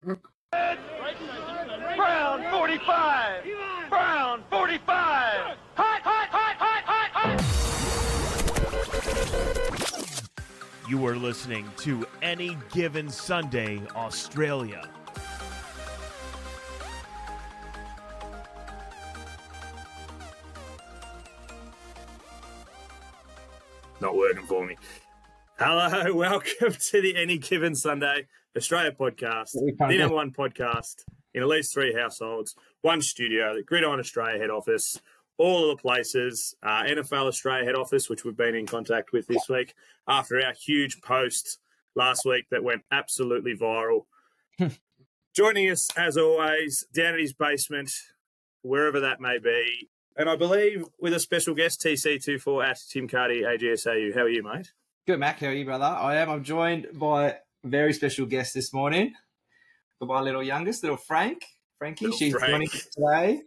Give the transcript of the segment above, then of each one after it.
Brown 45! Brown 45! Hot, hot, hot, hot, hot, hot! You are listening to Any Given Sunday Australia. Not working for me. Hello, welcome to the Any Given Sunday Australia podcast, the do- number one podcast in at least three households, one studio, the Gridiron Australia head office, all of the places, uh, NFL Australia head office, which we've been in contact with this week after our huge post last week that went absolutely viral. Joining us, as always, down at his basement, wherever that may be, and I believe with a special guest, TC24 at Tim Cardy, AGSAU. How are you, mate? Good, Mac. How are you, brother? I am. I'm joined by very special guest this morning. Got my little youngest, little Frank. Frankie, Little she's Frank. joining us today.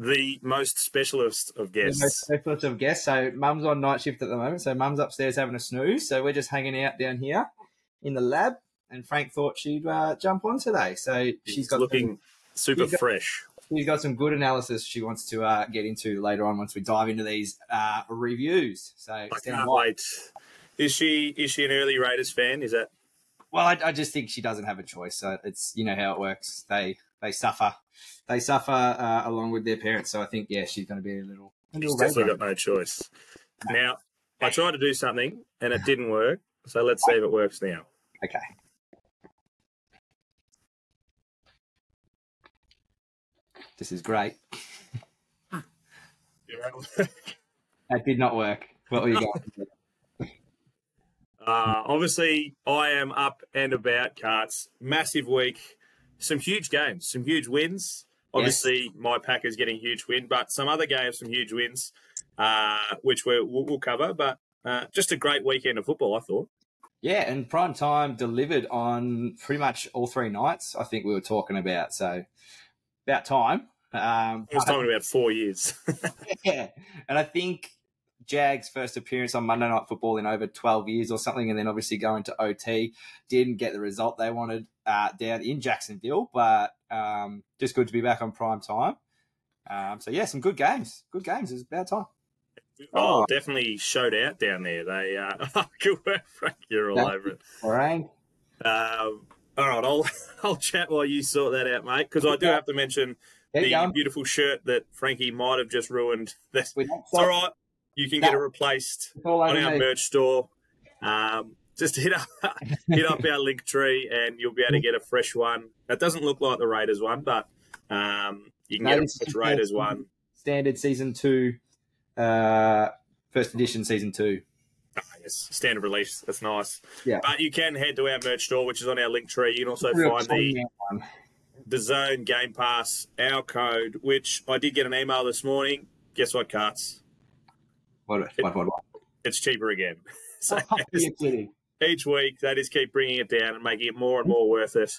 The most specialist of The most guests. specialist of guests. So, Mum's on night shift at the moment. So, Mum's upstairs having a snooze. So, we're just hanging out down here in the lab. And Frank thought she'd uh, jump on today. So, she's She's got looking super she's got- fresh. She's got some good analysis she wants to uh, get into later on once we dive into these uh, reviews. So, I can't wait. Is she is she an early Raiders fan? Is that Well, I, I just think she doesn't have a choice. So it's you know how it works. They they suffer, they suffer uh, along with their parents. So I think yeah, she's going to be a little. A she's little definitely got no choice? Now I tried to do something and it didn't work. So let's see if it works now. Okay. This is great. That did not work. What were you going? Uh, obviously, I am up and about carts. Massive week. Some huge games, some huge wins. Obviously, my pack is getting a huge win, but some other games, some huge wins, uh, which we're, we'll, we'll cover. But uh, just a great weekend of football, I thought. yeah, and prime time delivered on pretty much all three nights. I think we were talking about. So about time. Um, I was talking about four years. Yeah, and I think Jags' first appearance on Monday Night Football in over 12 years or something, and then obviously going to OT, didn't get the result they wanted uh, down in Jacksonville, but um, just good to be back on prime time. Um, so yeah, some good games. Good games. It's about time. oh, definitely showed out down there. They uh, good work, Frank. You're all over it. All right. Um, all right, I'll I'll chat while you sort that out, mate. Because I do have to mention the beautiful shirt that Frankie might have just ruined. That's it's all right. You can get it replaced on our me. merch store. Um, just hit up hit up our link tree and you'll be able to get a fresh one. It doesn't look like the Raiders one, but um, you can No, get a fresh the Raiders one. Standard season two, uh, first edition season two. Ah, yes, standard release. That's nice. Yeah. But you can head to our merch store, which is on our link tree. You can also find the one. DAZN Game Pass, our code, which I did get an email this morning. Guess what, Carts? What, what, what, what? It's cheaper again. so Oh, you're kidding. each week they just keep bringing it down and making it more and more worth it.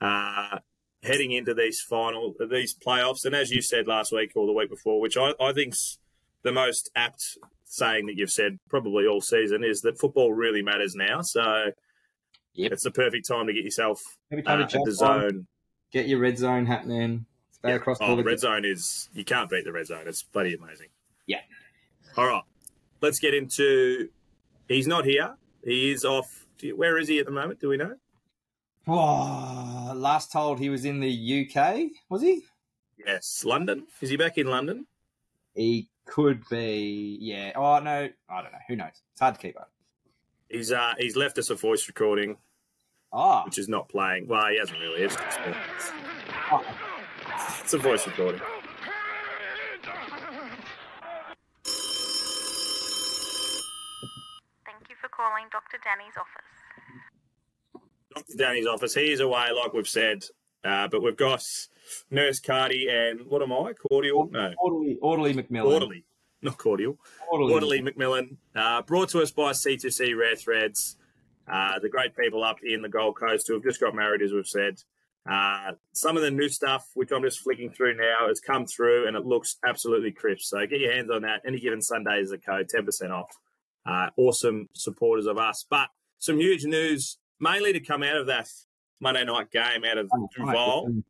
Uh, heading into these final these playoffs, and as you said last week or the week before, which I, I think's the most apt saying that you've said probably all season is that football really matters now. So Yep. it's the perfect time to get yourself Every uh, time the jump on, zone. get your red zone happening. Stay Yeah. across Oh, all the the red zone is you can't beat the red zone. It's bloody amazing. Yeah. All right, let's get into. He's not here. He is off. do you- Where is he at the moment? Do we know? Oh, last told he was in the UK, was he? Yes, London. Is he back in London? He could be, yeah. Oh no, I don't know. Who knows? It's hard to keep up. He's uh he's left us a voice recording, Oh, which is not playing. Well, he hasn't really. It's, just, oh, it's a voice recording. Thank you for calling Dr. Danny's office. Dr. Danny's office. He is away, like we've said. Uh, but we've got Nurse Cardi and what am I? Cordial? No, orderly, orderly McMillan. Orderly. Not cordial. orderly. Orderly McMillan, uh, brought to us by C2C Rare Threads, uh, the great people up in the Gold Coast who have just got married, as we've said. Uh, some of the new stuff, which I'm just flicking through now, has come through and it looks absolutely crisp. So get your hands on that. Any given Sunday is a code, 10% off. Uh, awesome supporters of us. But some huge news, mainly to come out of that Monday night game out of Oh, Duval.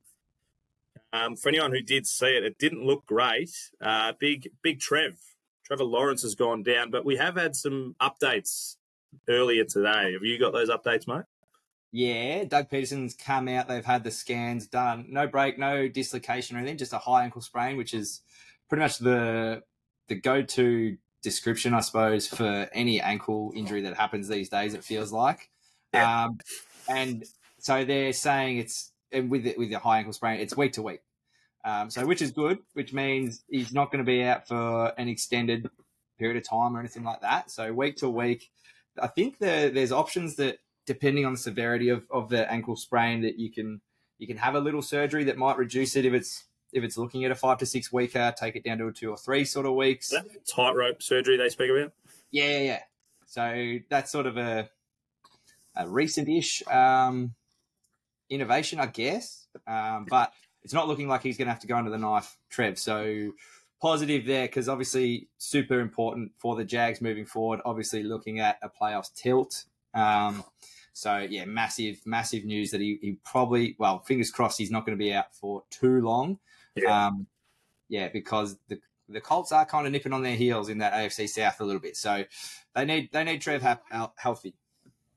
Um, for anyone who did see it, it didn't look great. Uh, big, big Trev. Trevor Lawrence has gone down, but we have had some updates earlier today. Have you got those updates, mate? Yeah, Doug Pederson's come out. They've had the scans done. No break, no dislocation or anything. Just a high ankle sprain, which is pretty much the the go to description, I suppose, for any ankle injury that happens these days. It feels like, Yeah. um, and so they're saying it's and with it, with the high ankle sprain, it's week to week. Um, so which is good, which means he's not going to be out for an extended period of time or anything like that. So week to week, I think the, there's options that depending on the severity of, of the ankle sprain that you can you can have a little surgery that might reduce it if it's if it's looking at a five to six weeker, take it down to a two or three sort of weeks. Tightrope surgery they speak about? Yeah, yeah, yeah. So that's sort of a a recent-ish um, innovation, I guess. Um, but it's not looking like he's going to have to go under the knife, Trev. So positive there because obviously super important for the Jags moving forward. Obviously looking at a playoffs tilt. Um, so yeah, massive, massive news that he, he probably well, fingers crossed he's not going to be out for too long. Yeah. Um, yeah, because the the Colts are kind of nipping on their heels in that AFC South a little bit. So they need they need Trev healthy.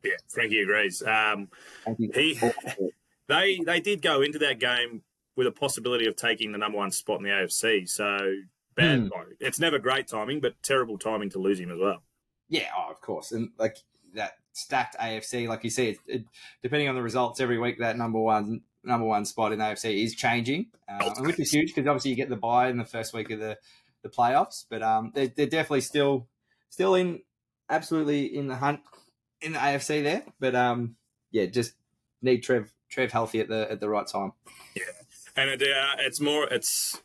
Yeah, Frankie agrees. Um, he, they they did go into that game with a possibility of taking the number one spot in the AFC. So bad. Hmm. It's never great timing, but terrible timing to lose him as well. Yeah, oh, of course, and like that stacked AFC, like you see, it, it, depending on the results every week, that number one number one spot in the AFC is changing, uh, which is huge because obviously you get the buy in the first week of the the playoffs, but um, they're, they're definitely still still in absolutely in the hunt in the AFC there, but um, yeah, just need Trev Trev healthy at the at the right time. Yeah, and it, uh, it's more it's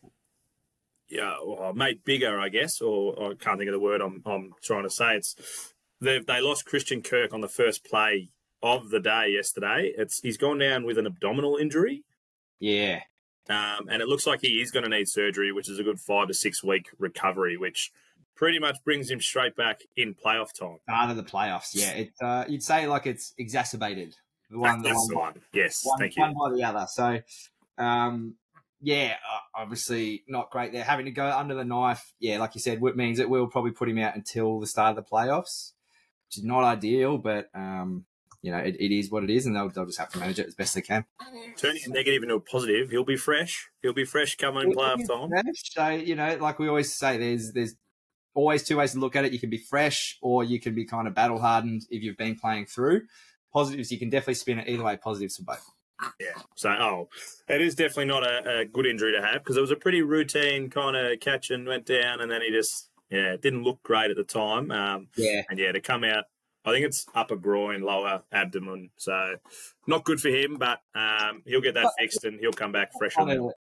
yeah well, made bigger i guess or, or i can't think of the word i'm, I'm trying to say. It's they they lost christian kirk on the first play of the day yesterday. It's he's gone down with an abdominal injury. Yeah, um, and it looks like he is going to need surgery which is a good five to six week recovery which pretty much brings him straight back in playoff time. Start of the playoffs. Yeah, it uh, you'd say like it's exacerbated. The one the one the one. Yes one, thank you. one by the other. So, um, yeah, uh, obviously not great there. Having to go under the knife, yeah, like you said, what means it will probably put him out until the start of the playoffs, which is not ideal, but um, you know, it, it is what it is, and they'll, they'll just have to manage it as best they can. turning a negative into a positive he'll be fresh he'll be fresh coming playoff time So you know, like we always say, there's there's always two ways to look at it. You can be fresh, or you can be kind of battle hardened if you've been playing through. Positives, you can definitely spin it either way. Positives for both. Yeah. So, oh, it is definitely not a, a good injury to have because it was a pretty routine kind of catch and went down, and then he just, yeah, it didn't look great at the time. Um, Yeah, and yeah, to come out, I think it's upper groin, lower abdomen. So, not good for him, but um, he'll get that fixed and he'll come back fresh. kind of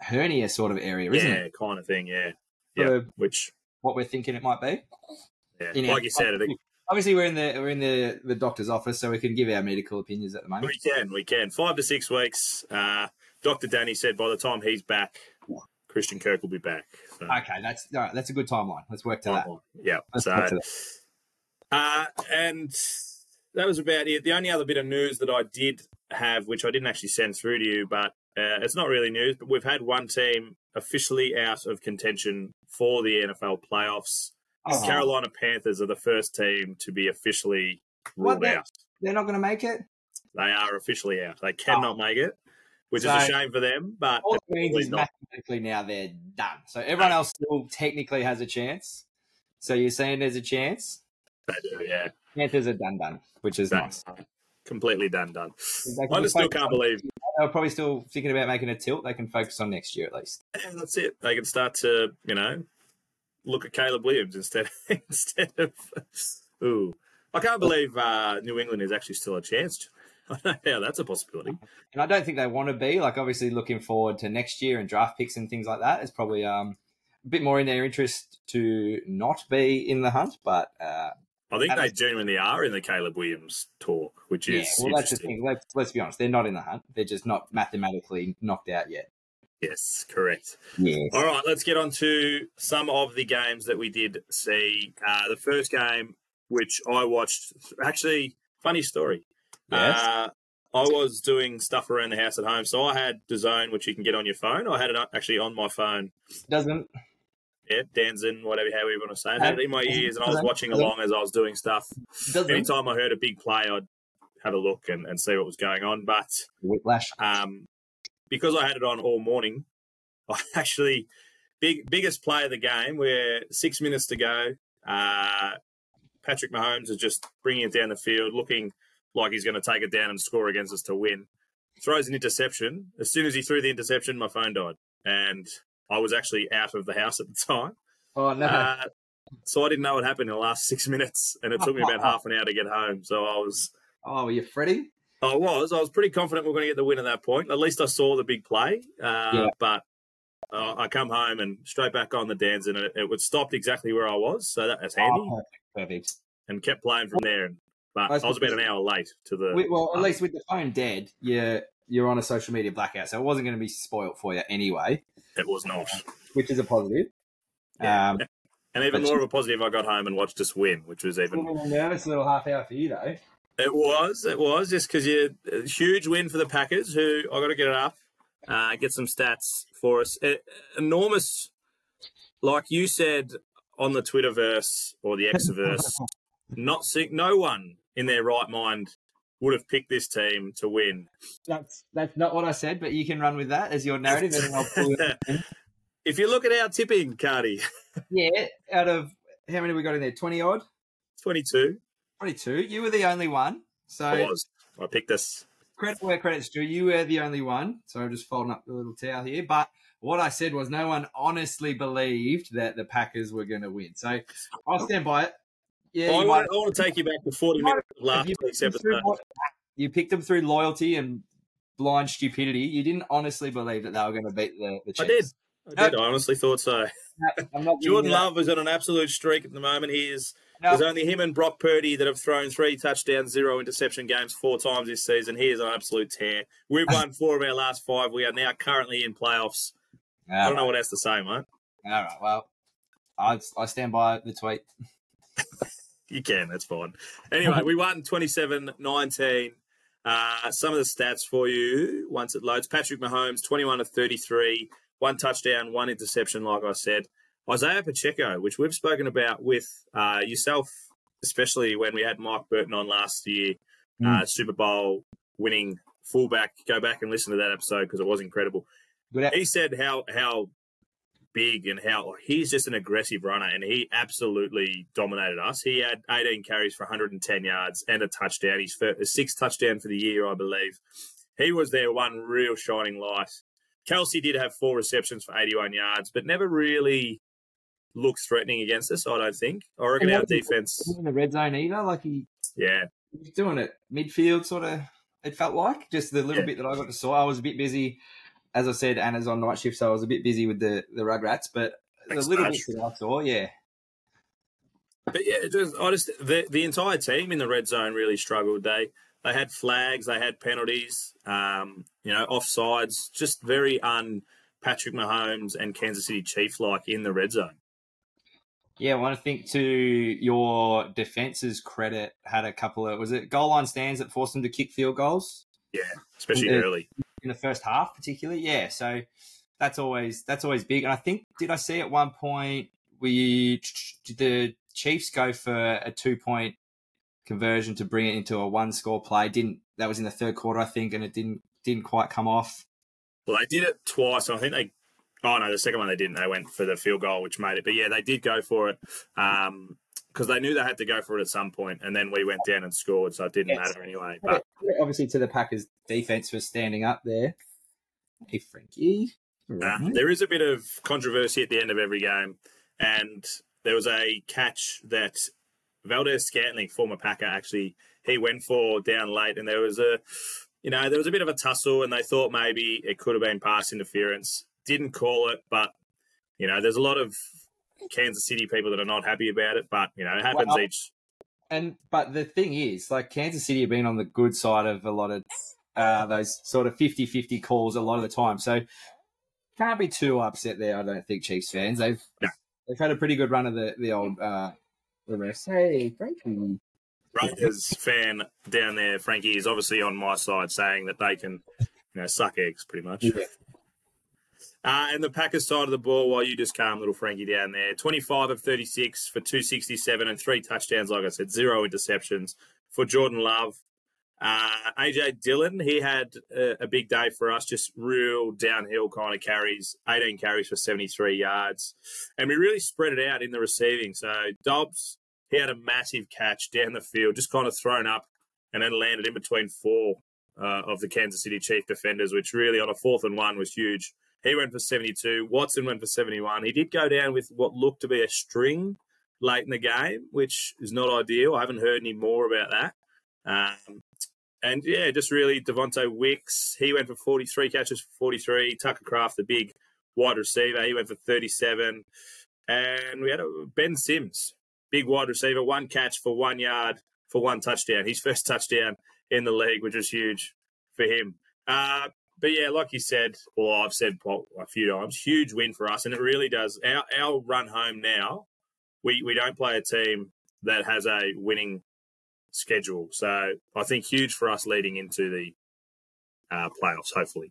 hernia sort of area, isn't yeah, it? kind of thing. Yeah. Yeah. Which, what we're thinking it might be. yeah, You know, like you said, think obviously we're in the we're in the the doctor's office, so we can give our medical opinions at the moment. we can, we can. Five to six weeks. Uh, Dr. Danny said by the time he's back, Christian Kirk will be back. So. Okay, that's all right. That's a good timeline. Let's work to that. Yeah. Let's So. Uh, and that was about it. The only other bit of news that I did have, which I didn't actually send through to you, but uh, it's not really news, but we've had one team officially out of contention for the NFL playoffs. The Oh, Carolina Panthers are the first team to be officially ruled they- out. They're not going to make it. They are officially out. They cannot make it, which is a shame for them, but All it means is not. mathematically now they're done. So everyone else still technically has a chance. So you're saying there's a chance. They do, yeah. Panthers are done, done, which is Done. nice. Completely done, done. I just still can't believe they're probably still thinking about making a tilt. They can focus on next year at least. And that's it. They can start to, you know, look at Caleb Williams instead instead of. Ooh, I can't believe uh, New England is actually still a chance. I don't know how that's a possibility. And I don't think they want to be like obviously looking forward to next year and draft picks and things like that. It's probably um, a bit more in their interest to not be in the hunt. But uh, I think they genuinely are in the Caleb Williams talk, which yeah, is well, that's the thing. Let's let's be honest. They're not in the hunt. They're just not mathematically knocked out yet. Yes, correct. Yeah. All right, let's get on to some of the games that we did see. Uh, the first game, which I watched, actually, funny story. Yes. Uh, I was doing stuff around the house at home, so I had DAZN which you can get on your phone. I had it actually on my phone. Doesn't Yeah, Danzin, whatever how you want to say it. I had it in my ears, and I was watching along as I was doing stuff. Anytime I heard a big play, I'd have a look and, and see what was going on. But whiplash. um, because I had it on all morning, I actually big biggest play of the game. We're six minutes to go, uh, Patrick Mahomes is just bringing it down the field, looking like he's going to take it down and score against us to win. Throws an interception. As soon as he threw the interception, my phone died, and I was actually out of the house at the time. Oh no! Uh, so I didn't know what happened in the last six minutes, and it took me about half an hour to get home. So I was oh, were you fretting? I was. I was pretty confident we are going to get the win at that point. At least I saw the big play. Uh, Yeah. But uh, I come home and straight back on the dance, and it, it was stopped exactly where I was. So that was handy, Oh, perfect. and kept playing from there. But I I was about an hour late to the. Well, at least with the phone dead, you're you're on a social media blackout, so it wasn't going to be spoilt for you anyway, It was not. which is a positive. Yeah. Um, And even more of a positive, I got home and watched us win, which was even. a nervous little half hour for you though. It was. It was just because you a huge win for the Packers, who I got to get it up, uh, get some stats for us. E- enormous, like you said on the Twitterverse or the Xverse, not see, no one in their right mind would have picked this team to win. That's that's not what I said, but you can run with that as your narrative, and I'll pull it. in. if you look at our tipping, Cardi, Yeah, out of how many we got in there? Twenty odd, twenty-two. twenty-two. You were the only one. So I was. I picked us. credit where credit's due. You were the only one. So I'm just folding up the little towel here. But what I said was no one honestly believed that the Packers were going to win. So I'll stand by it. Yeah, I you, might, want, I want to take you back to forty minutes of last you, week's picked them through, episode. lo- you picked them through loyalty and blind stupidity. You didn't honestly believe that they were going to beat the, the I did. I did. I honestly thought so. I'm not Jordan. Love is on an absolute streak at the moment. He is. No. There's only him and Brock Purdy that have thrown three touchdowns, zero interception games four times this season. He is an absolute tear. We've won four of our last five. We are now currently in playoffs. I don't know what else to say, mate. All right. Well, I, I stand by the tweet. You can, that's fine. Anyway, we won 27 19. Uh, some of the stats for you once it loads. Patrick Mahomes, 21 of 33, one touchdown, one interception, like I said. Isaiah Pacheco, which we've spoken about with uh, yourself, especially when we had Mike Burton on last year, uh, Super Bowl winning fullback. Go back and listen to that episode because it was incredible he said how how big and how he's just an aggressive runner, and he absolutely dominated us. He had 18 carries for 110 yards and a touchdown. He's sixth touchdown for the year, I believe. He was their one real shining light. Kelce did have four receptions for 81 yards, but never really looked threatening against us. I don't think. I reckon our defense. in the red zone either. Like he, Yeah, he was doing it midfield, sort of. It felt like just the little Yeah. bit that I got to saw. I was a bit busy, as I said. Anna's on night shift, so I was a bit busy with the the Rugrats. But Thanks, the little bits that I saw, yeah, But yeah, it just, I just the the entire team in the red zone really struggled. They they had flags, they had penalties, um, you know, offsides, just very un Patrick Mahomes and Kansas City Chief like in the red zone. yeah. I want to think to your defense's credit, had a couple of was it goal line stands that forced them to kick field goals Yeah, Especially early. In the first half, particularly. Yeah, so that's always that's always big. And I think did I see at one point we did the Chiefs go for a two point conversion to bring it into a one score play? Didn't that was in the third quarter, I think, and it didn't didn't quite come off. Well, they did it twice. I think they. Oh no, the second one they didn't. They went for the field goal, which made it. But yeah, they did go for it um, because they knew they had to go for it at some point, and then we went down and scored, so it didn't Yes. matter anyway. But Obviously, to the Packers defense for standing up there. Hey, Frankie. Uh, there is a bit of controversy at the end of every game, and there was a catch that Valdes-Scantling, former Packer, actually he went for down late, and there was a, you know, there was a bit of a tussle, and they thought maybe it could have been pass interference. Didn't call it, but you know, there's a lot of Kansas City people that are not happy about it, but you know, it happens Well, each. And but the thing is, like Kansas City have been on the good side of a lot of uh, those sort of 50-50 calls a lot of the time. So can't be too upset there. I don't think Chiefs fans. They've No. they've had a pretty good run of the the old uh, the rest. Hey, Frankie. Raiders fan down there, Frankie, is obviously on my side saying that they can, you know, suck eggs pretty much. Yeah. Uh, and the Packers side of the ball, while you just calm little Frankie down there, 25 of 36 for 267 and three touchdowns, like I said, zero interceptions for Jordan Love. Uh, AJ Dillon, he had a, a big day for us, just real downhill kind of carries, 18 carries for 73 yards. And we really spread it out in the receiving. So Doubs, he had a massive catch down the field, just kind of thrown up and then landed in between four uh, of the Kansas City Chief defenders, which really on a fourth and one was huge. He went for 72. Watson went for 71. He did go down with what looked to be a string late in the game, which is not ideal. I haven't heard any more about that. Um, and yeah, just really Devontae Wicks. He went for 43 catches for 43. Tucker Kraft, the big wide receiver, he went for 37. And we had a, Ben Sims, big wide receiver, one catch for one yard for one touchdown. His first touchdown in the league, which was huge for him. Uh, but yeah, like you said, or I've said a few times, huge win for us, and it really does. Our our run home now, we we don't play a team that has a winning schedule, so I think huge for us leading into the uh, playoffs. Hopefully,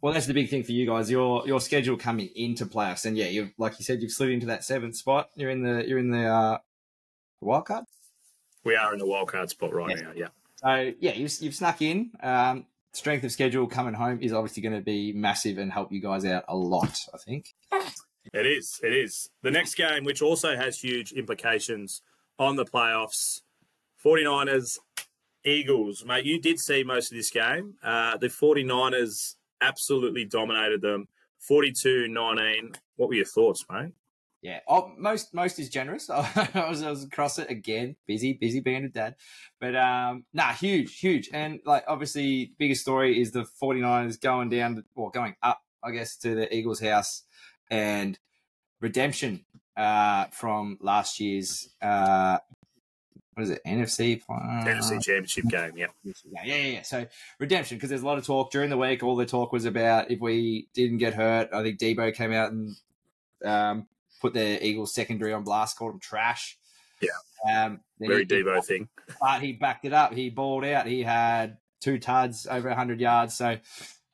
Well, that's the big thing for you guys. Your your schedule coming into playoffs, and yeah, you like you said, you've slid into that seventh spot. You're in the you're in the uh, wild card. we are in the wild card spot right Yeah. now. Yeah, So yeah, you've, you've snuck in. Um, strength of schedule coming home is obviously going to be massive and help you guys out a lot. I think. it is. It is the next game, which also has huge implications on the playoffs. 49ers, Eagles, mate. You did see most of this game. Uh, the 49ers absolutely dominated them. 42-19. What were your thoughts, mate? Yeah, oh, most most is generous. I was, I was across it again. Busy, busy being a dad, but um, nah, huge, huge, and like obviously, biggest story is the 49ers going down or going up, I guess, to the Eagles' house, and redemption uh, from last year's uh, what is it NFC? Uh, NFC Championship game, yeah. yeah, yeah, yeah, yeah. So redemption, because there's a lot of talk during the week. All the talk was about if we didn't get hurt. I think Deebo came out and um, put the Eagles secondary on blast, called them trash. Yeah. Um, Very Deebo thing. but he backed it up. He balled out. He had two tuds over 100 yards. So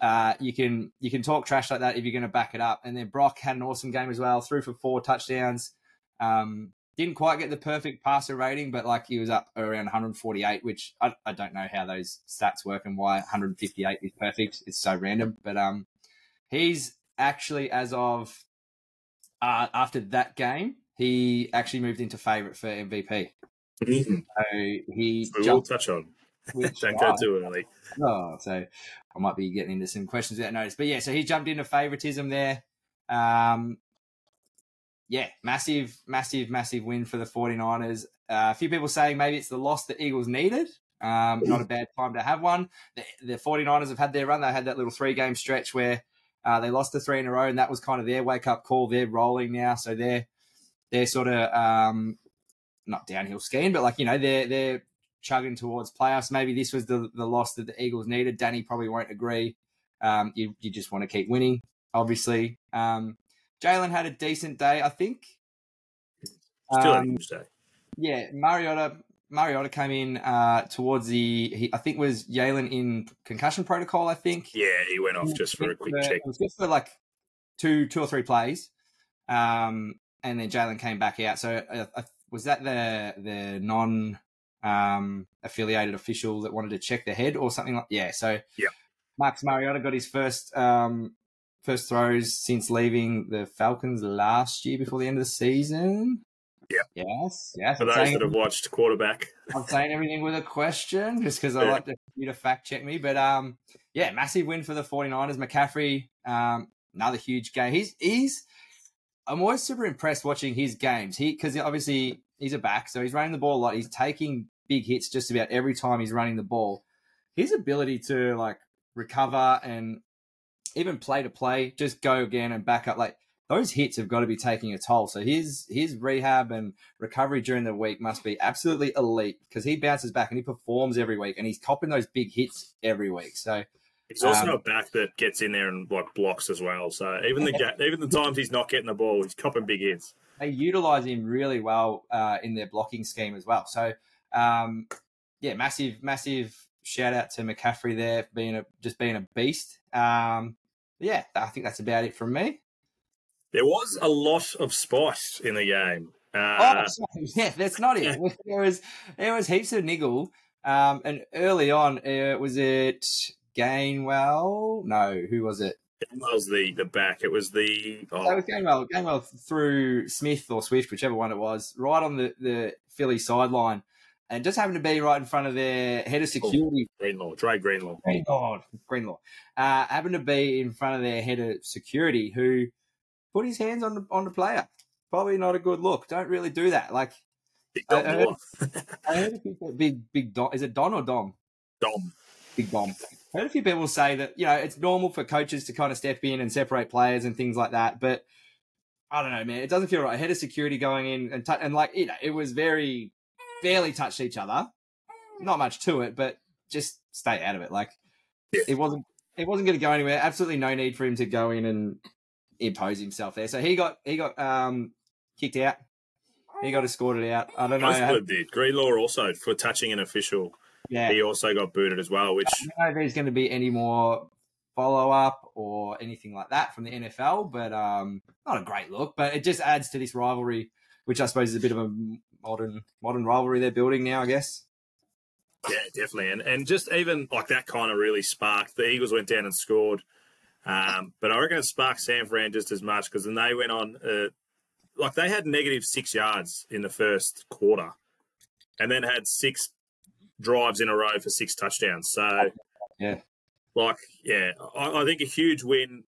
uh, you can you can talk trash like that if you're going to back it up. And then Brock had an awesome game as well. Threw for four touchdowns. Um, didn't quite get the perfect passer rating, but like he was up around 148, which I, I don't know how those stats work and why 158 is perfect. It's so random. But um, he's actually as of uh, after that game, he actually moved into favourite for MVP. we So he will jumped. touch on. which- Don't go too early. Oh, so I might be getting into some questions without notice. But yeah, so he jumped into favoritism there. Um, yeah, massive, massive, massive win for the 49ers. Uh, a few people saying maybe it's the loss the Eagles needed. Um, not a bad time to have one. The, the 49ers have had their run. They had that little three game stretch where uh, they lost the three in a row, and that was kind of their wake up call. They're rolling now, so they're they're sort of um, not downhill skiing, but like you know they're they're chugging towards playoffs. Maybe this was the the loss that the Eagles needed. Danny probably won't agree. Um, you you just want to keep winning, obviously. Um, Jalen had a decent day, I think. Still a Um, huge day. yeah, Mariota. Mariota came in uh, towards the. He, I think was Jalen in concussion protocol. I think. Yeah, he went off just for a quick check. It was just for like two, two or three plays, um, and then Jalen came back out. So uh, uh, was that the the non um, affiliated official that wanted to check the head or something like? Yeah. So Yeah. Max Mariota got his first um, first throws since leaving the Falcons last year before the end of the season. Yeah. Yes. Yes. For I'm those saying- that have watched quarterback, I'm saying everything with a question just because I Yeah. like to, you to fact check me. But um, yeah, massive win for the 49ers. McCaffrey, um, another huge game. He's he's I'm always super impressed watching his games. He because obviously he's a back, so he's running the ball a lot. He's taking big hits just about every time he's running the ball. His ability to like recover and even play to play, just go again and back up. Like those hits have got to be taking a toll. So his his rehab and recovery during the week must be absolutely elite because he bounces back and he performs every week and he's copping those big hits every week. So he's also Um, a back that gets in there and like blocks as well. So even the even the times he's not getting the ball, he's copping big hits. they utilize him really well uh, in their blocking scheme as well. So um, yeah, massive, massive shout out to McCaffrey there for being a just being a beast. Um, yeah, I think that's about it from me. There was a lot of spice in the game. Oh, Uh, sorry. yeah, that's not it. There was there was heaps of niggle. Um, and early on, uh, was it Gainwell? No, who was it? it was the the back. It was the That oh, was Gainwell. Gainwell through Smith or Swift, whichever one it was, right on the the Philly sideline, and just happened to be right in front of their head of security. Greenlaw, Dre Greenlaw. Greenlaw, Greenlaw, uh, happened to be in front of their head of security, who put his hands on the on the player. Probably not a good look. Don't really do that. Like I- I heard- I heard a few big big Dom. Is it Don or Dom? Dom. Big Dom. I heard a few people say that you know it's normal for coaches to kind of step in and separate players and things like that, but I don't know, man. It doesn't feel right. I Head of security going in and tou- and like you know, it was very barely touched each other. Not much to it, but just stay out of it. Like Yeah. it wasn't it wasn't going to go anywhere. Absolutely no need for him to go in and impose himself there. So he got he got um kicked out. He got escorted out. I don't know. Most how- of them did. Greenlaw also for touching an official. yeah, He also got booted as well, which I don't know if there's going to be any more follow up or anything like that from the NFL, but um, not a great look. But it just adds to this rivalry, which I suppose is a bit of a modern modern rivalry they're building now. I guess. Yeah, definitely. And and just even like that kind of really sparked. The Eagles went down and scored. Um, but I reckon it sparked San Fran just as much because then they went on, uh, like they had negative six yards in the first quarter and then had six drives in a row for six touchdowns. So, Yeah. like, yeah, I, I think a huge win.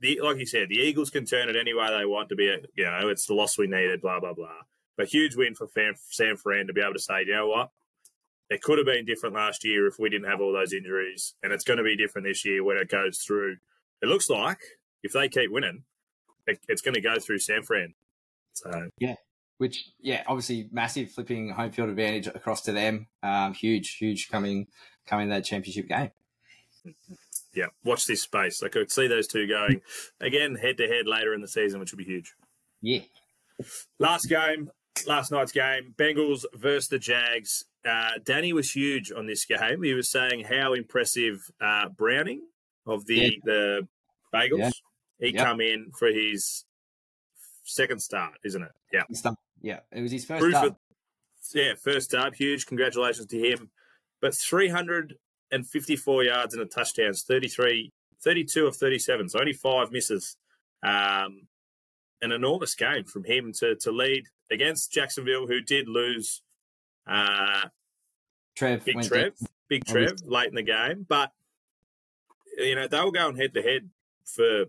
The, like you said, the Eagles can turn it any way they want to be, a, you know, it's the loss we needed, blah, blah, blah. But huge win for Fan, San Fran to be able to say, you know what? It could have been different last year if we didn't have all those injuries, and it's going to be different this year when it goes through. It looks like if they keep winning, it, it's going to go through San Fran. So yeah, Which, yeah, obviously massive flipping home field advantage across to them. Um, huge, huge coming coming that championship game. yeah, watch this space. I could see those two going again head to head later in the season, which will be huge. Yeah, Last game, last night's game, Bengals versus the Jags. Uh, Danny was huge on this game. He was saying how impressive uh, Browning of the Yeah. the Bagels. Yeah. He Yeah. come in for his second start, isn't it? Yeah. Yeah, it was his first start. yeah, first start, huge. Congratulations to him. But 354 yards and a touchdown, 33, 32 of 37, so only five misses. Um, an enormous game from him to, to lead against Jacksonville, who did lose uh, Trev, Big Trev, down. Big Trev late in the game. But, you know, they were going head to head for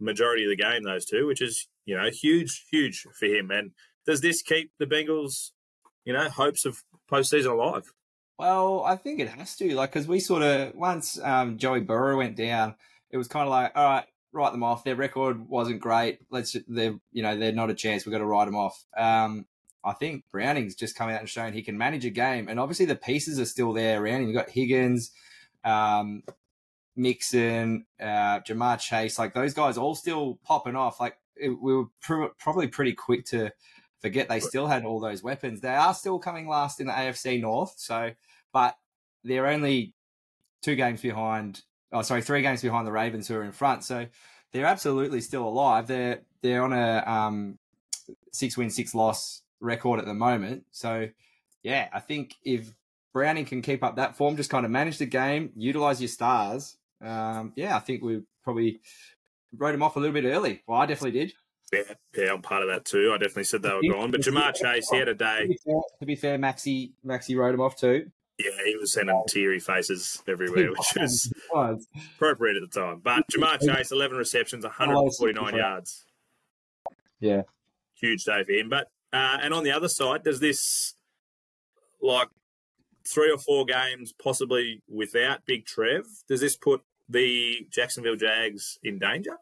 majority of the game, those two, which is, you know, huge, huge for him. And does this keep the Bengals, you know, hopes of postseason alive? Well, I think it has to, like, because we sort of once um, Joey Burrow went down, it was kind of like, all right, write them off. Their record wasn't great. Let's, they're, you know, they're not a chance. We've got to write them off. Um, I think Browning's just come out and shown he can manage a game, and obviously the pieces are still there around him. You've got Higgins, um, Mixon, uh, Ja'Marr Chase, like those guys all still popping off. Like it, we were pr- probably pretty quick to forget they still had all those weapons. They are still coming last in the AFC North, so but they're only two games behind. Oh, sorry, three games behind the Ravens who are in front. So they're absolutely still alive. They're they're on a um, six win, six loss record at the moment. So yeah, I think if Browning can keep up that form, just kind of manage the game, utilize your stars. Um, yeah, I think we probably wrote him off a little bit early. Well, I definitely did. Yeah, yeah, I'm part of that too. I definitely said they were gone. But Ja'Marr Chase, he had a To day. be fair, to be fair Maxi Maxi wrote him off too. Yeah, he was sending teary faces everywhere, which was Was. appropriate at the time. But Ja'Marr Chase, 11 receptions, 149 yards. Yeah. Huge day for him. But uh, and on the other side, does this like three or four games possibly without Big Trev? Does this put the Jacksonville Jags in danger?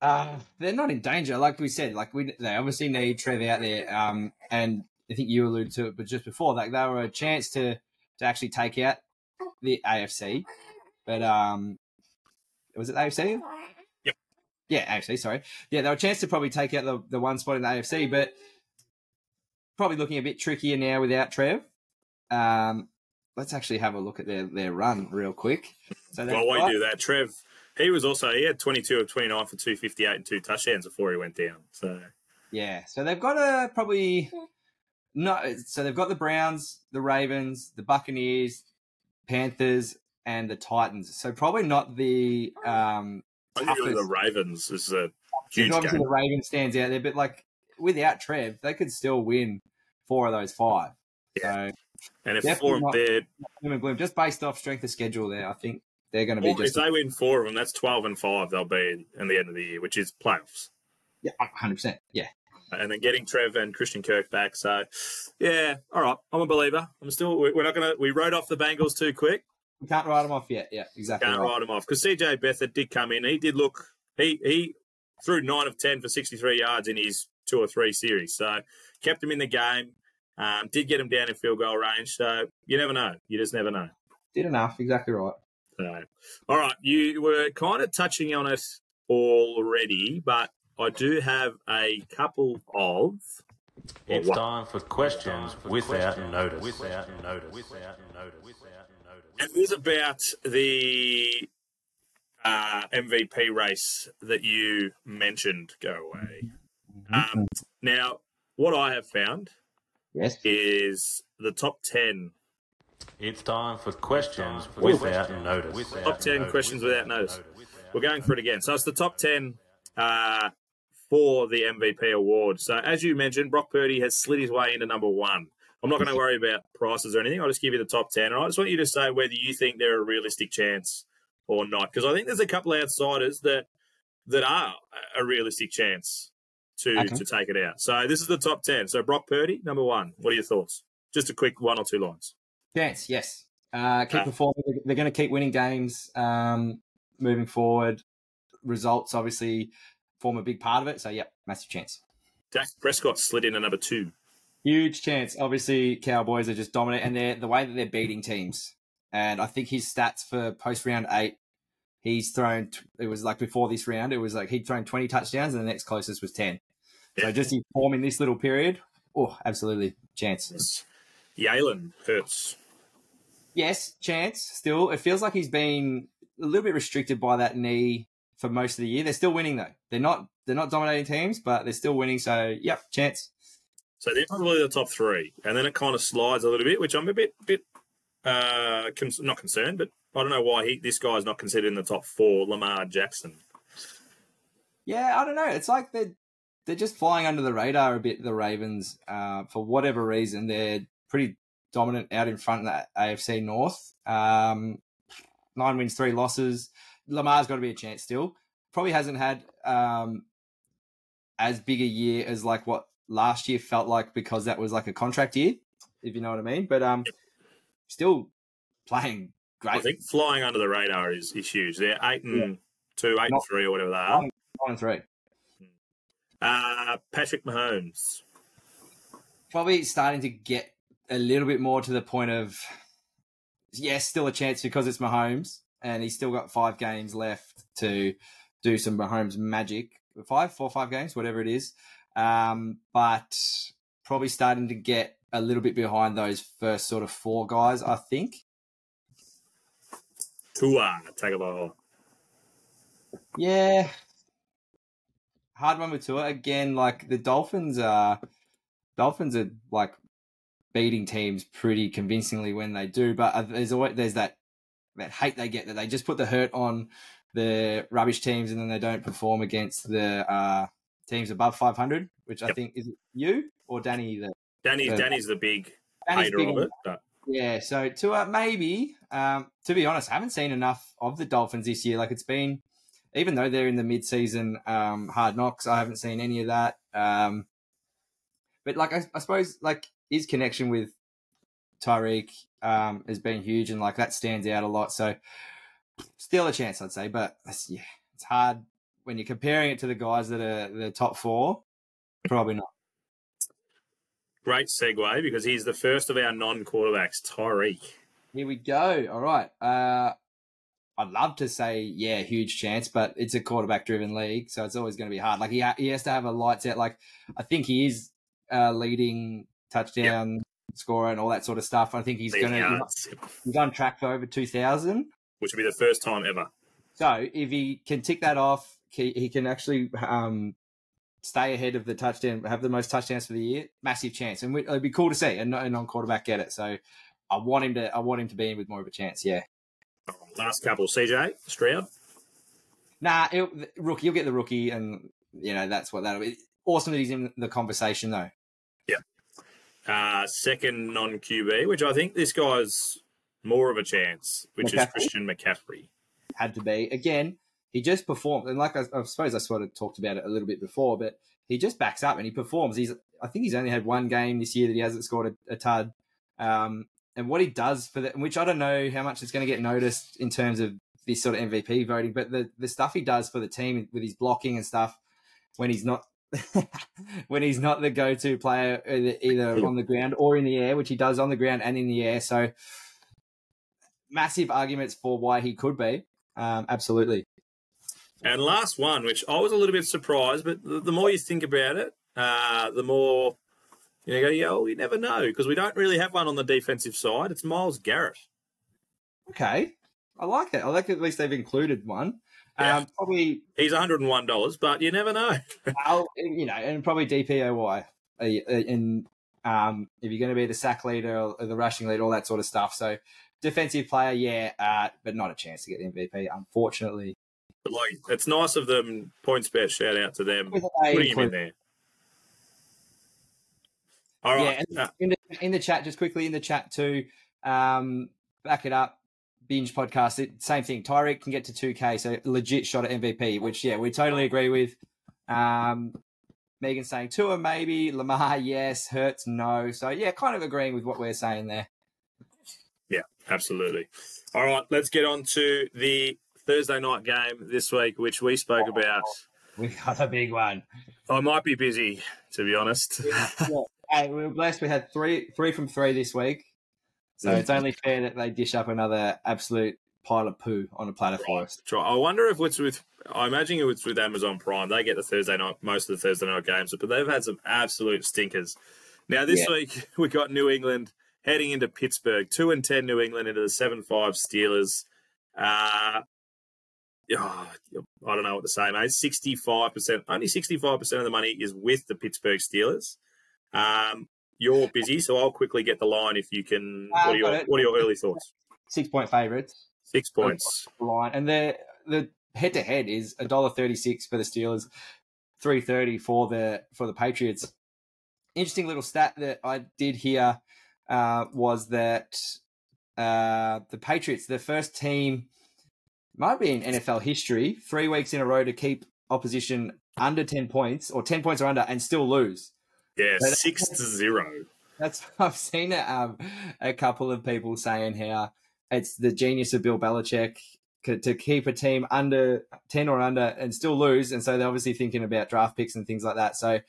Uh, they're not in danger, like we said. Like we, they obviously need Trev out there. Um, and I think you alluded to it, but just before, like they were a chance to to actually take out the AFC. But um, was it AFC? Yep. Yeah, AFC. Sorry. Yeah, they were a chance to probably take out the the one spot in the AFC, but probably looking a bit trickier now without Trev. Um, let's actually have a look at their, their run real quick. So Well, you do that, Trev, he was also he had 22 of 29 for 258 and two touchdowns before he went down. So Yeah, so they've got a probably no. So they've got the Browns, the Ravens, the Buccaneers, Panthers, and the Titans. So probably not the um. Toughest- the Ravens is a huge obviously game. the Ravens stands out there, but like without Trev, they could still win four of those five. So And if definitely four, not- and gloom, just based off strength of schedule, there, I think they're going to be if just they win four of them, that's 12 and five. They'll be in the end of the year, which is playoffs. yeah, hundred percent. Yeah, and then getting Trev and Christian Kirk back. So, yeah, all right, I'm a believer. I'm still. we- We're not gonna. We wrote off the Bengals too quick. we can't write them off yet. Yeah, exactly. Can't right. write them off because CJ Beathard did come in. He did look. He he threw nine of ten for 63 yards in his two or three series. So kept him in the game. Um, did get him down in field goal range. So you never know. You just never know. Did enough. Exactly right. So, all right, you were kind of touching on it already, but I do have a couple of. It's Well, time for questions without notice. Without notice. Without notice. It is about the uh, MVP race that you mentioned. Go away. Um, now, what I have found Yes. is the top 10 It's time for questions without notice. top 10 questions without notice. We're going for it again. So it's the top 10 uh, for the MVP award. So as you mentioned, Brock Purdy has slid his way into number one. I'm not going to worry about prices or anything. I'll just give you the top 10. And I just want you to say whether you think they're a realistic chance or not. Because I think there's a couple of outsiders that that are a realistic chance to, Okay. to take it out. So this is the top 10. So Brock Purdy, number one. What are your thoughts? Just a quick one or two lines. Chance, yes. Uh, keep Ah. performing. They're going to keep winning games um, moving forward. Results obviously form a big part of it. So, yep, massive chance. Dak Prescott slid in at number two. Huge chance. Obviously, Cowboys are just dominant, and they're the way that they're beating teams. And I think his stats for post round eight, he's thrown. It was like before this round, it was like he'd thrown twenty touchdowns, and the next closest was ten. Yeah. So just his form in this little period, oh, absolutely chance. Jalen Hurts. Yes, chance. Still, it feels like he's been a little bit restricted by that knee for most of the year. They're still winning though. They're not. They're not dominating teams, but they're still winning. So, yep, chance. So they're probably the top three, and then it kind of slides a little bit, which I'm a bit, bit, uh, not concerned, but I don't know why he, this guy's not considered in the top four. Lamar Jackson. Yeah, I don't know. It's like they're they're just flying under the radar a bit. The Ravens, uh, for whatever reason, they're pretty dominant out in front of the AFC North. Um, nine wins, three losses. Lamar's got to be a chance still. Probably hasn't had um, as big a year as like what last year felt like because that was like a contract year, if you know what I mean. But um, still playing great. I think flying under the radar is, is huge. They're eight and two, eight and three, or whatever they are. Nine and three. Uh, Patrick Mahomes. probably starting to get a little bit more to the point of yes, still a chance because it's Mahomes and he's still got five games left to do some Mahomes magic. Five, four, five games, whatever it is. Um, but probably starting to get a little bit behind those first sort of four guys, I think. Tua Tagovailoa. Yeah. Hard one with Tua. Again, like the Dolphins are Dolphins are like beating teams pretty convincingly when they do, but uh, there's always there's that that hate they get that they just put the hurt on the rubbish teams and then they don't perform against the uh, teams above 500, which I think is it you or Danny the Danny, Uh, Danny's the big Danny's hater big of it. But yeah, so Tua maybe. Um, to be honest, I haven't seen enough of the Dolphins this year. Like it's been, even though they're in the mid-season um, hard knocks, I haven't seen any of that. Um, but like I, I suppose like his connection with Tyreek um, has been huge, and like that stands out a lot. So still a chance, I'd say, but it's, yeah, it's hard when you're comparing it to the guys that are the top four. Probably not. great segue because he's the first of our non-quarterbacks, Tyreek. Here we go. All right. Uh, I'd love to say, yeah, huge chance, but it's a quarterback driven league, so it's always going to be hard. Like he ha- he has to have a lights out. Like I think he is uh, leading touchdown scorer and all that sort of stuff. I think he's going to he's on track for over two thousand. which would be the first time ever. So if he can tick that off, he, he can actually um, stay ahead of the touchdown, have the most touchdowns for the year. Massive chance, and we, it'd be cool to see a non quarterback get it. So I want him to I want him to be in with more of a chance. Yeah. Last couple, CJ Stroud. Nah, it, rookie. You'll get the rookie, and you know that's what that'll be. Awesome that he's in the conversation though. Uh, second non QB, which I think this guy's more of a chance, which is Christian McCaffrey. had to be. Again, he just performed, and like I, I suppose I sort of talked about it a little bit before, but he just backs up and he performs. He's, I think he's only had one game this year that he hasn't scored a, a tud. Um, and what he does for the, which I don't know how much it's going to get noticed in terms of this sort of MVP voting, but the the stuff he does for the team with his blocking and stuff when he's not. when he's not the go-to player either, either on the ground or in the air, which he does on the ground and in the air, so massive arguments for why he could be. Um, absolutely. And last one, which I was a little bit surprised, but the, the more you think about it, uh, the more you go, yeah, well, you never know because we don't really have one on the defensive side. It's Myles Garrett. Okay. I like it. I like at least they've included one. Yeah. Um, probably, He's $101, but you never know. I'll, you know, and probably DPOY. uh, And um, if you're going to be the sack leader or the rushing leader, all that sort of stuff. So, defensive player, yeah, uh, but not a chance to get the MVP, unfortunately. But like, it's nice of them. PointsBet shout out to them. Putting him in there. All Yeah, and Uh, in the in the chat, just quickly in the chat too. Um, back it up. Binge podcast, it, same thing. Tyreek can get to two K, so legit shot at MVP, which yeah, we totally agree with. Um, Megan saying Tua maybe, Lamar yes, Hurts no. So yeah, kind of agreeing with what we're saying there. Yeah, absolutely. All right, let's get on to the Thursday night game this week, which we spoke about. We got a big one. I might be busy, to be honest. Hey, we were blessed. We had three three from three this week, so Mm. it's only fair that they dish up another absolute pile of poo on a platter for us. Try. I wonder if it's with. I imagine it was with Amazon Prime. They get the Thursday night, most of the Thursday night games, but they've had some absolute stinkers. Now this Yeah. week we got New England heading into Pittsburgh, two and ten New England into the seven five Steelers. Uh, oh, I don't know what to say, mate. Sixty five percent, only sixty five percent of the money is with the Pittsburgh Steelers. Um, you're busy, so I'll quickly get the line if you can. Uh, What are your. What are your early thoughts? Six point favourites. Six points. line, and the the head to head is a dollar thirty six for the Steelers, three thirty for the for the Patriots. Interesting little stat that I did hear uh, was that uh, the Patriots, the first team, might be in NFL history, three weeks in a row to keep opposition under ten points or ten points or under and still lose. Yeah, But- six to zero. That's I've seen a, um, a couple of people saying how it's the genius of Bill Belichick to keep a team under ten or under and still lose, and so they're obviously thinking about draft picks and things like that. So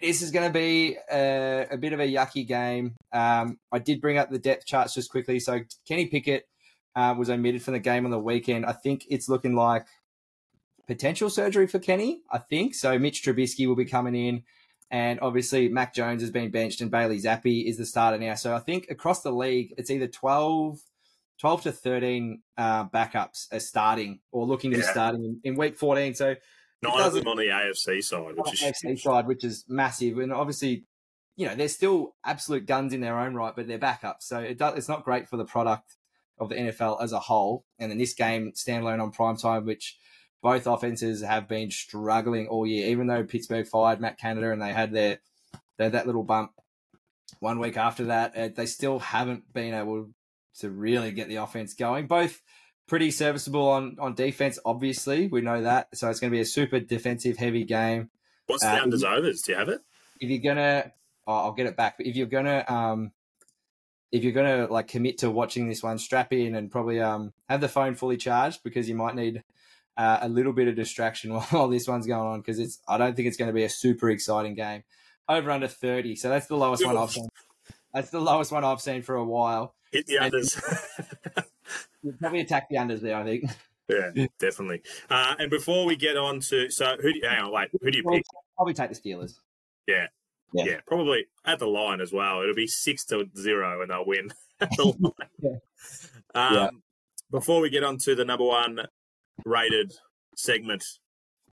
this is going to be a, a bit of a yucky game. Um, I did bring up the depth charts just quickly. So Kenny Pickett uh, was omitted from the game on the weekend. I think it's looking like potential surgery for Kenny. I think so. Mitch Trubisky will be coming in. And obviously, Mac Jones has been benched and Bailey Zappe is the starter now. So I think across the league, it's either 12, 12 to 13 uh, backups are starting or looking to be starting in, in week 14. So Nine of them on the AFC side, which is AFC side, which is massive. And obviously, you know, they're still absolute guns in their own right, but they're backups. So it does, it's not great for the product of the NFL as a whole. And in this game, standalone on prime time, which both offenses have been struggling all year, even though Pittsburgh fired Matt Canada and they had their, they had that little bump one week after that, uh, they still haven't been able to really get the offense going. Both pretty serviceable on, on defense, obviously. We know that. So it's going to be a super defensive heavy game what's the Uh, unders overs? Do you have it? if you're gonna oh, I'll get it back. But if you're gonna um if you're gonna like commit to watching this one, strap in and probably um have the phone fully charged because you might need uh, a little bit of distraction while this one's going on because it's I don't think it's going to be a super exciting game. Over under thirty, so that's the lowest one I've seen. That's the lowest one I've seen for a while. Hit the unders. Probably attack the unders there, I think. yeah, definitely. Uh, and before we get on to so who? Do you, hang on, wait. Who do you pick? Probably take the Steelers. Yeah. Yeah. probably at the line as well. It'll be six to zero, and they'll win at the line. Yeah. Um, Yeah. Before we get on to the number one rated segment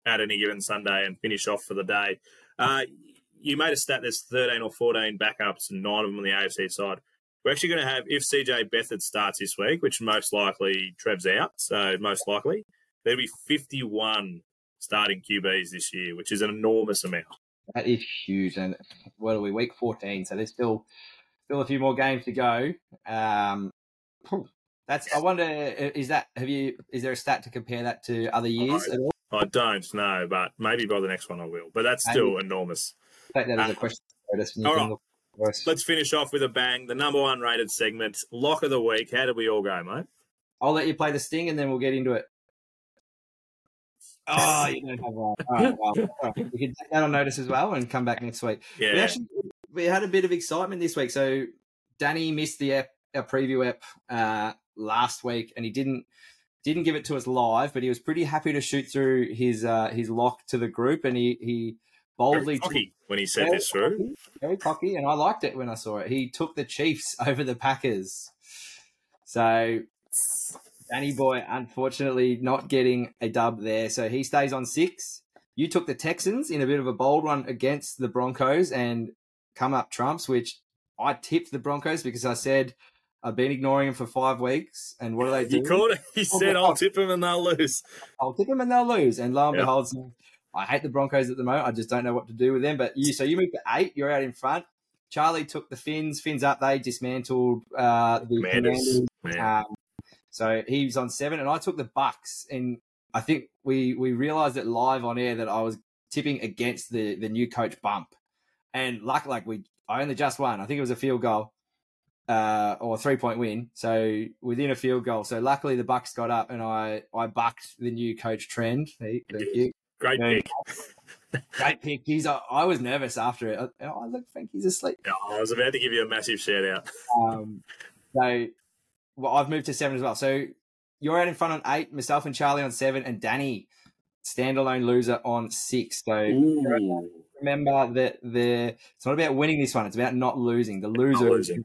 at any given Sunday and finish off for the day, uh, you made a stat. There's 13 or 14 backups, and nine of them on the AFC side. We're actually going to have if CJ Beathard starts this week, which most likely Trev's out, so most likely there'll be 51 starting QBs this year, which is an enormous amount. That is huge. And what are we, week 14? So there's still still a few more games to go. Um, that's. I wonder, is that, have you, is there a stat to compare that to other years at all? I don't know, but maybe by the next one I will. But that's still enormous. Take that as a Uh, question. Curtis, and you all right. look for us. Let's finish off with a bang. The number one rated segment, lock of the week. How did we all go, mate? I'll let you play the sting and then we'll get into it. Oh, you don't have one. All right, well, all right. We can take that on notice as well and come back next week. We Yeah, actually we had a bit of excitement this week. So Danny missed the app, our preview app uh, last week, and he didn't didn't give it to us live, but he was pretty happy to shoot through his uh, his lock to the group, and he he boldly cocky when he said this through. cocky, very cocky, and I liked it when I saw it. He took the Chiefs over the Packers. So Danny Boy, unfortunately, not getting a dub there. So he stays on six. You took the Texans in a bit of a bold one against the Broncos and come up trumps, which I tipped the Broncos because I said I've been ignoring him for five weeks. And what do they do? You called it. He said, "I'll tip him and they'll lose." I'll tip him and they'll lose. And lo and Yeah. behold, I hate the Broncos at the moment. I just don't know what to do with them. But you, so you moved to eight. You're out in front. Charlie took the fins. Fins up. They dismantled uh, the Commanders. Commanders. Um, so he was on seven, and I took the Bucs. And I think we we realized it live on air that I was tipping against the the new coach bump. And luck, like we, I only just won. I think it was a field goal. Uh, or three point win, so within a field goal. So luckily the Bucs got up, and I I bucked the new coach trend. Thank you. Great Yeah. pick. Great pick. He's. uh, I was nervous after it. I, I look, think he's asleep. Oh, I was about to give you a massive shout out. Um, so, well, I've moved to seven as well. So you're out in front on eight, myself and Charlie on seven, and Danny, standalone loser on six. So Ooh. remember that the it's not about winning this one; it's about not losing. The loser, losing.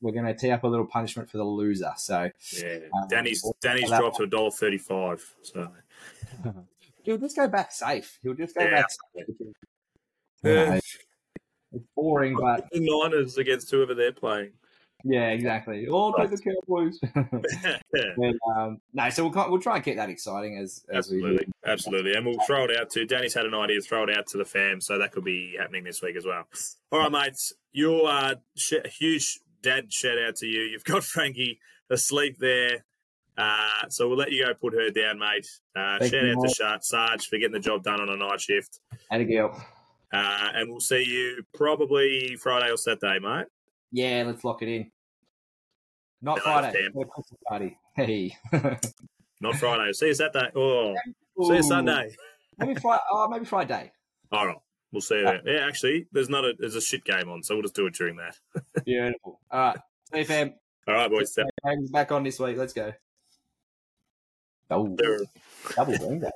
We're going to tee up a little punishment for the loser. So Yeah, Um, Danny's Danny's dropped to a dollar thirty-five. So he'll just go back safe. He'll just go Yeah. back. Safe. yeah. It's boring, but the Niners against whoever they're playing. yeah, exactly. Oh, take the Cowboys. Yeah, But, um, no, so we'll, we'll try and keep that exciting as, as we do. absolutely, absolutely, and we'll throw it out to Danny's had an idea. Throw it out to the fam, so that could be happening this week as well. All right, mates, you are sh- huge dad shout out to you. You've got Frankie asleep there. Uh, so we'll let you go put her down, mate. Uh, shout you, out mate. to Sar- Sarge for getting the job done on a night shift. And a girl. Uh, and we'll see you probably Friday or Saturday, mate. Yeah, let's lock it in. Not No, Friday. damn. for a Christmas party. Hey. Not Friday. See you Saturday. Oh, see you Sunday. Maybe Friday. Oh, maybe Friday. All right. We'll see there. Yeah, actually, there's not a there's a shit game on, so we'll just do it during that. Beautiful. All right. See you, fam. All right, boys. Back on this week. Let's go. Oh, double day.